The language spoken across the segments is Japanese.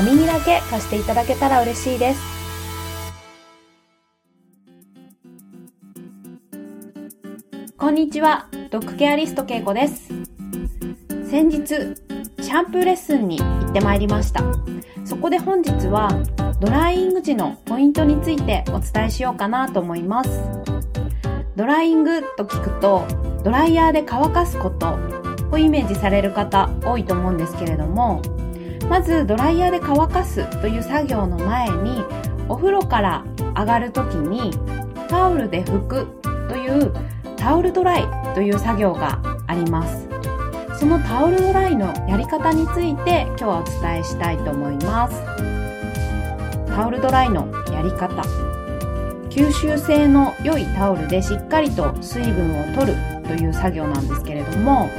お耳だけ貸していただけたら嬉しいです。こんにちは、ドッグケアリストけいこです。先日、シャンプーレッスンに行ってまいりました。そこで本日はドライイング時のポイントについてお伝えしようかなと思います。ドライイングと聞くと、ドライヤーで乾かすことをイメージされる方多いと思うんですけれども、まずドライヤーで乾かすという作業の前に、お風呂から上がる時にタオルで拭くというタオルドライという作業があります。そのタオルドライのやり方について今日はお伝えしたいと思います。タオルドライのやり方。吸収性の良いタオルでしっかりと水分を取るという作業なんですけれども、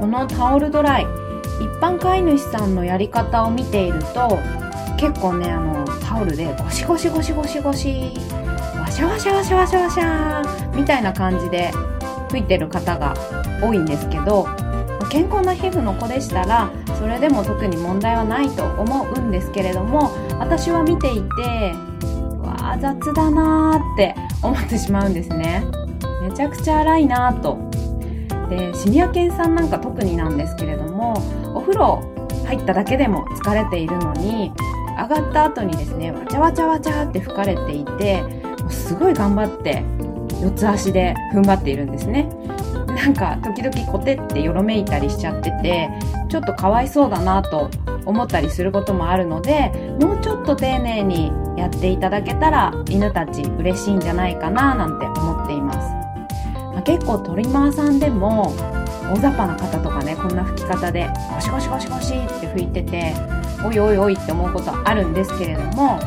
このタオルドライ一般飼い主さんのやり方を見ていると結構ねあのタオルでゴシゴシゴシゴシゴシワシャワシャワシャワシャワシャみたいな感じで吹いてる方が多いんですけど健康な皮膚の子でしたらそれでも特に問題はないと思うんですけれども私は見ていてわあ雑だなーって思ってしまうんですね。めちゃくちゃ荒いなーと。でシニア犬さんなんか特になんですけれども風呂入っただけでも疲れているのに上がった後にですねわちゃわちゃわちゃって吹かれていてもうすごい頑張って四つ足で踏ん張っているんですね。なんか時々コテってよろめいたりしちゃっててちょっとかわいそうだなと思ったりすることもあるのでもうちょっと丁寧にやっていただけたら犬たち嬉しいんじゃないかななんて思っています。まあ、結構トリマーさんでも大雑把な方とかねこんな吹き方でゴシゴシゴシゴシって吹いてておいおいおいって思うことあるんですけれども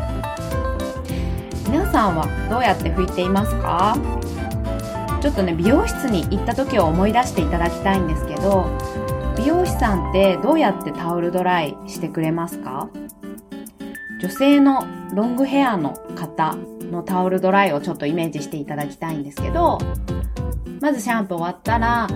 皆さんはどうやって拭いていますか？ちょっとね美容室に行った時を思い出していただきたいんですけど美容師さんってどうやってタオルドライしてくれますか？女性のロングヘアの方のタオルドライをちょっとイメージしていただきたいんですけどまずシャンプー終わったら、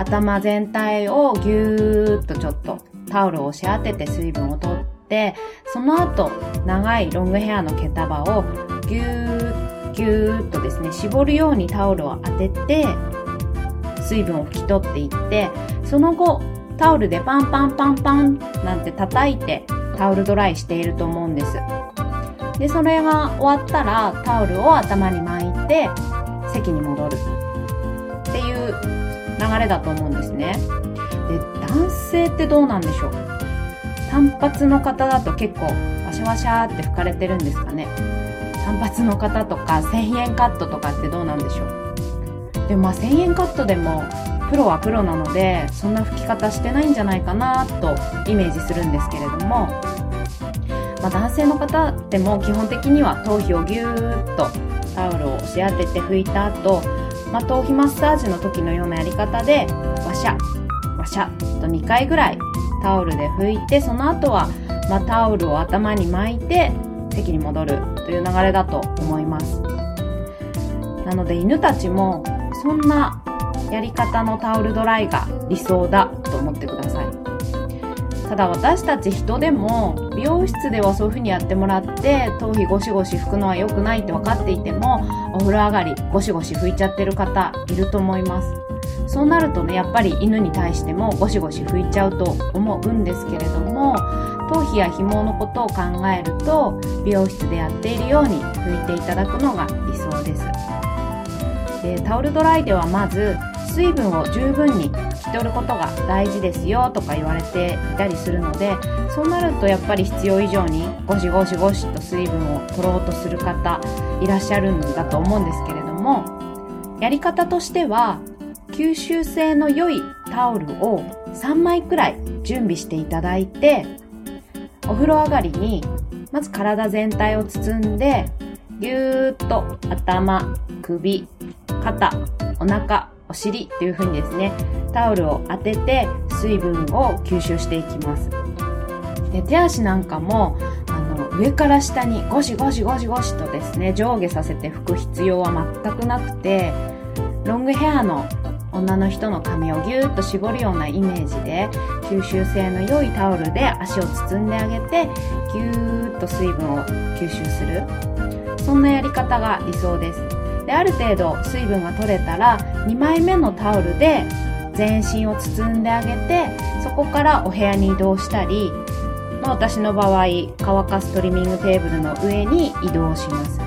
頭全体をぎゅーっとちょっとタオルを押し当てて水分を取って、その後、長いロングヘアの毛束をぎゅーぎゅーっとですね、絞るようにタオルを当てて、水分を拭き取っていって、その後、タオルでパンパンパンパンなんて叩いてタオルドライしていると思うんです。で、それが終わったらタオルを頭に巻いて席に戻る。っていう流れだと思うんですね。で、男性ってどうなんでしょう？単発の方だと結構ワシャワシャって吹かれてるんですかね。単発の方とか1000円カットとかってどうなんでしょう？でもまあ1000円カットでもプロはプロなのでそんな吹き方してないんじゃないかなとイメージするんですけれども、まあ、男性の方でも基本的には頭皮をぎゅーっとタオルを押し当てて拭いた後まあ、頭皮マッサージの時のようなやり方でワシャワシャと2回ぐらいタオルで拭いてその後は、まあ、タオルを頭に巻いて席に戻るという流れだと思います。なので犬たちもそんなやり方のタオルドライが理想だと思ってください。ただ私たち人でも美容室ではそういう風にやってもらって頭皮ゴシゴシ拭くのは良くないって分かっていてもお風呂上がりゴシゴシ拭いちゃってる方いると思います。そうなるとねやっぱり犬に対してもゴシゴシ拭いちゃうと思うんですけれども頭皮や紐のことを考えると美容室でやっているように拭いていただくのが理想です。でタオルドライではまず水分を十分にき取ることが大事ですよとか言われていたりするのでそうなるとやっぱり必要以上にゴシゴシゴシと水分を取ろうとする方いらっしゃるんだと思うんですけれどもやり方としては吸収性の良いタオルを3枚くらい準備していただいてお風呂上がりにまず体全体を包んで、ぎゅーっと頭、首、肩、お腹、お尻っていう風にですね、タオルを当てて水分を吸収していきます。で手足なんかもあの上から下にゴシゴシゴシゴシとですね上下させて拭く必要は全くなくてロングヘアの女の人の髪をぎゅーっと絞るようなイメージで吸収性の良いタオルで足を包んであげてぎゅーっと水分を吸収するそんなやり方が理想ですである程度水分が取れたら2枚目のタオルで全身を包んであげてそこからお部屋に移動したり、まあ、私の場合乾かすトリミングテーブルの上に移動します。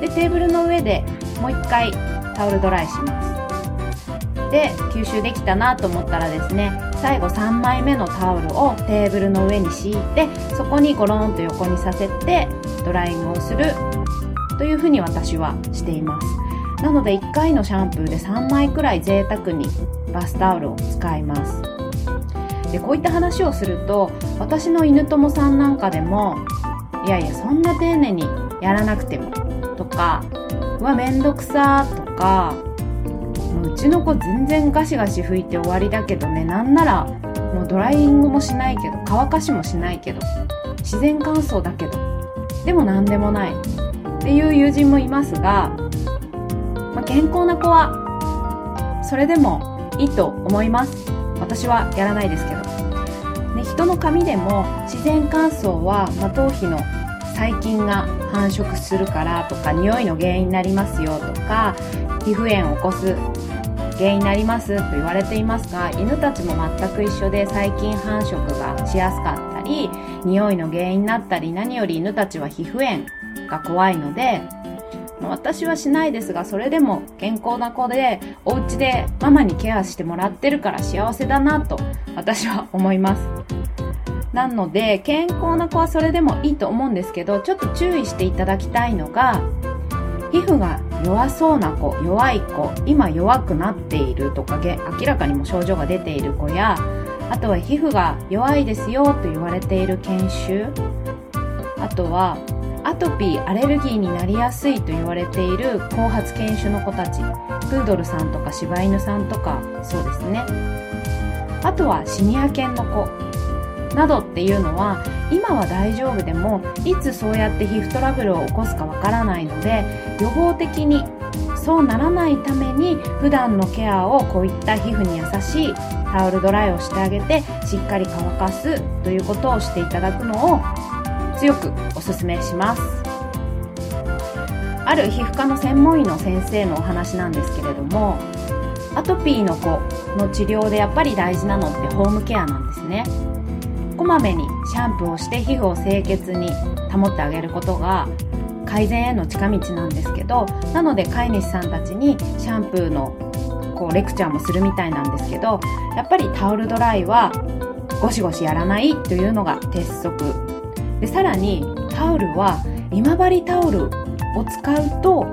でテーブルの上でもう一回タオルドライします。で吸収できたなと思ったらですね最後3枚目のタオルをテーブルの上に敷いてそこにゴロンと横にさせてドライングをするというふうに私はしています。なので1回のシャンプーで3枚くらい贅沢にバスタオルを使います。でこういった話をすると私の犬友さんなんかでもいやいやそんな丁寧にやらなくてもとかうわめんどくさとかうちの子全然ガシガシ拭いて終わりだけどねなんならもうドライイングもしないけど乾かしもしないけど自然乾燥だけどでも何でもない。っていう友人もいますが、まあ、健康な子はそれでもいいと思います。私はやらないですけど、ね、人の髪でも自然乾燥は、まあ、頭皮の細菌が繁殖するからとか匂いの原因になりますよとか皮膚炎を起こす原因になりますと言われていますが犬たちも全く一緒で細菌繁殖がしやすかったり匂いの原因になったり何より犬たちは皮膚炎が怖いので私はしないですがそれでも健康な子でお家でママにケアしてもらってるから幸せだなと私は思います。なので健康な子はそれでもいいと思うんですけどちょっと注意していただきたいのが皮膚が弱そうな子弱い子今弱くなっているとか明らかにも症状が出ている子やあとは皮膚が弱いですよと言われている研修あとはアトピーアレルギーになりやすいと言われている後発犬種の子たち。プードルさんとか柴犬さんとかそうですね。あとはシニア犬の子。などっていうのは今は大丈夫でもいつそうやって皮膚トラブルを起こすかわからないので予防的にそうならないために普段のケアをこういった皮膚に優しいタオルドライをしてあげてしっかり乾かすということをしていただくのを強くおすめします。ある皮膚科の専門医の先生のお話なんですけれどもアトピーの子の治療でやっぱり大事なのってホームケアなんですね。こまめにシャンプーをして皮膚を清潔に保ってあげることが改善への近道なんですけどなので飼い主さんたちにシャンプーのこうレクチャーもするみたいなんですけどやっぱりタオルドライはゴシゴシやらないというのが鉄則でさらにタオルは今治タオルを使うと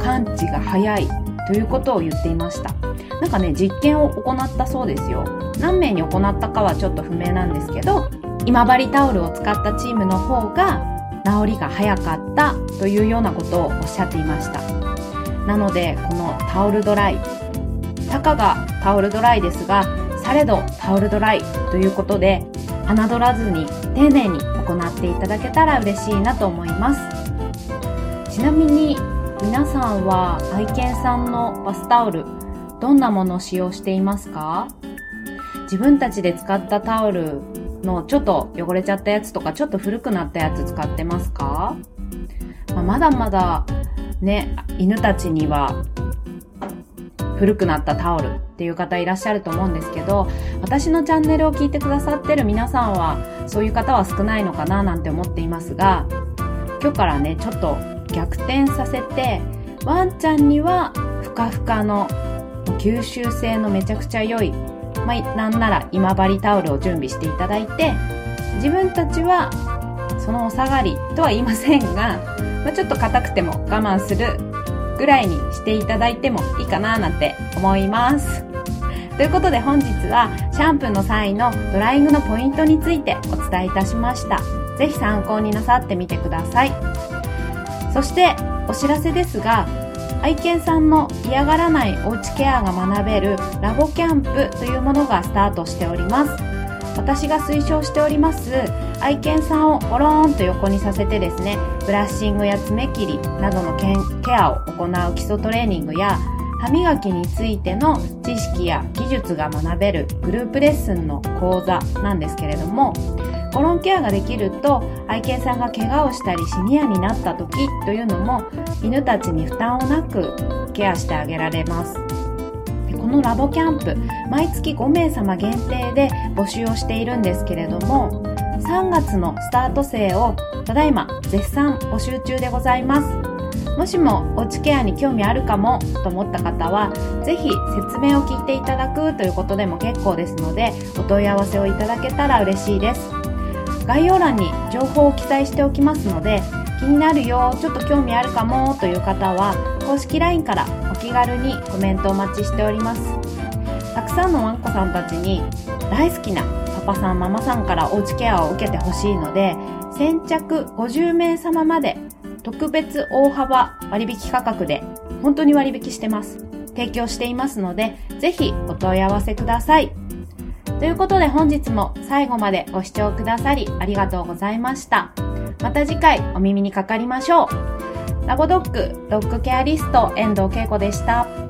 感知が早いということを言っていました。なんかね実験を行ったそうですよ。何名に行ったかはちょっと不明なんですけど今治タオルを使ったチームの方が治りが早かったというようなことをおっしゃっていました。なのでこのタオルドライたかがタオルドライですがされどタオルドライということで侮らずに丁寧に行っていただけたら嬉しいなと思います。ちなみに皆さんは愛犬さんのバスタオルどんなものを使用していますか？自分たちで使ったタオルのちょっと汚れちゃったやつとかちょっと古くなったやつ使ってますか、まあ、まだまだね、犬たちには古くなったタオルっていう方いらっしゃると思うんですけど、私のチャンネルを聞いてくださってる皆さんは、そういう方は少ないのかななんて思っていますが、今日からね、ちょっと逆転させて、ワンちゃんにはふかふかの吸収性のめちゃくちゃ良い、まあ、なんなら今治タオルを準備していただいて、自分たちはそのお下がりとは言いませんが、まあ、ちょっと硬くても我慢するぐらいにしていただいてもいいかななんて思います。ということで本日はシャンプーの際のドライングのポイントについてお伝えいたしました。ぜひ参考になさってみてください。そしてお知らせですが、愛犬さんの嫌がらないおうちケアが学べるラボキャンプというものがスタートしております。私が推奨しております愛犬さんをゴローンと横にさせてですね、ブラッシングや爪切りなどのケアを行う基礎トレーニングや歯磨きについての知識や技術が学べるグループレッスンの講座なんですけれども、コロンケアができると愛犬さんが怪我をしたりシニアになった時というのも犬たちに負担をなくケアしてあげられます。このラボキャンプ毎月5名様限定で募集をしているんですけれども3月のスタート生をただいま絶賛募集中でございますもしもおうちケアに興味あるかもと思った方は、ぜひ説明を聞いていただくということでも結構ですので、お問い合わせをいただけたら嬉しいです。概要欄に情報を記載しておきますので、気になるよ、ちょっと興味あるかもという方は、公式 LINE からお気軽にコメントお待ちしております。たくさんのワンコさんたちに大好きなパパさん、ママさんからおうちケアを受けてほしいので、先着50名様まで特別大幅割引価格で本当に割引してます。提供していますので、ぜひお問い合わせください。ということで本日も最後までご視聴くださりありがとうございました。また次回お耳にかかりましょう。ラボドッグドッグケアリスト遠藤恵子でした。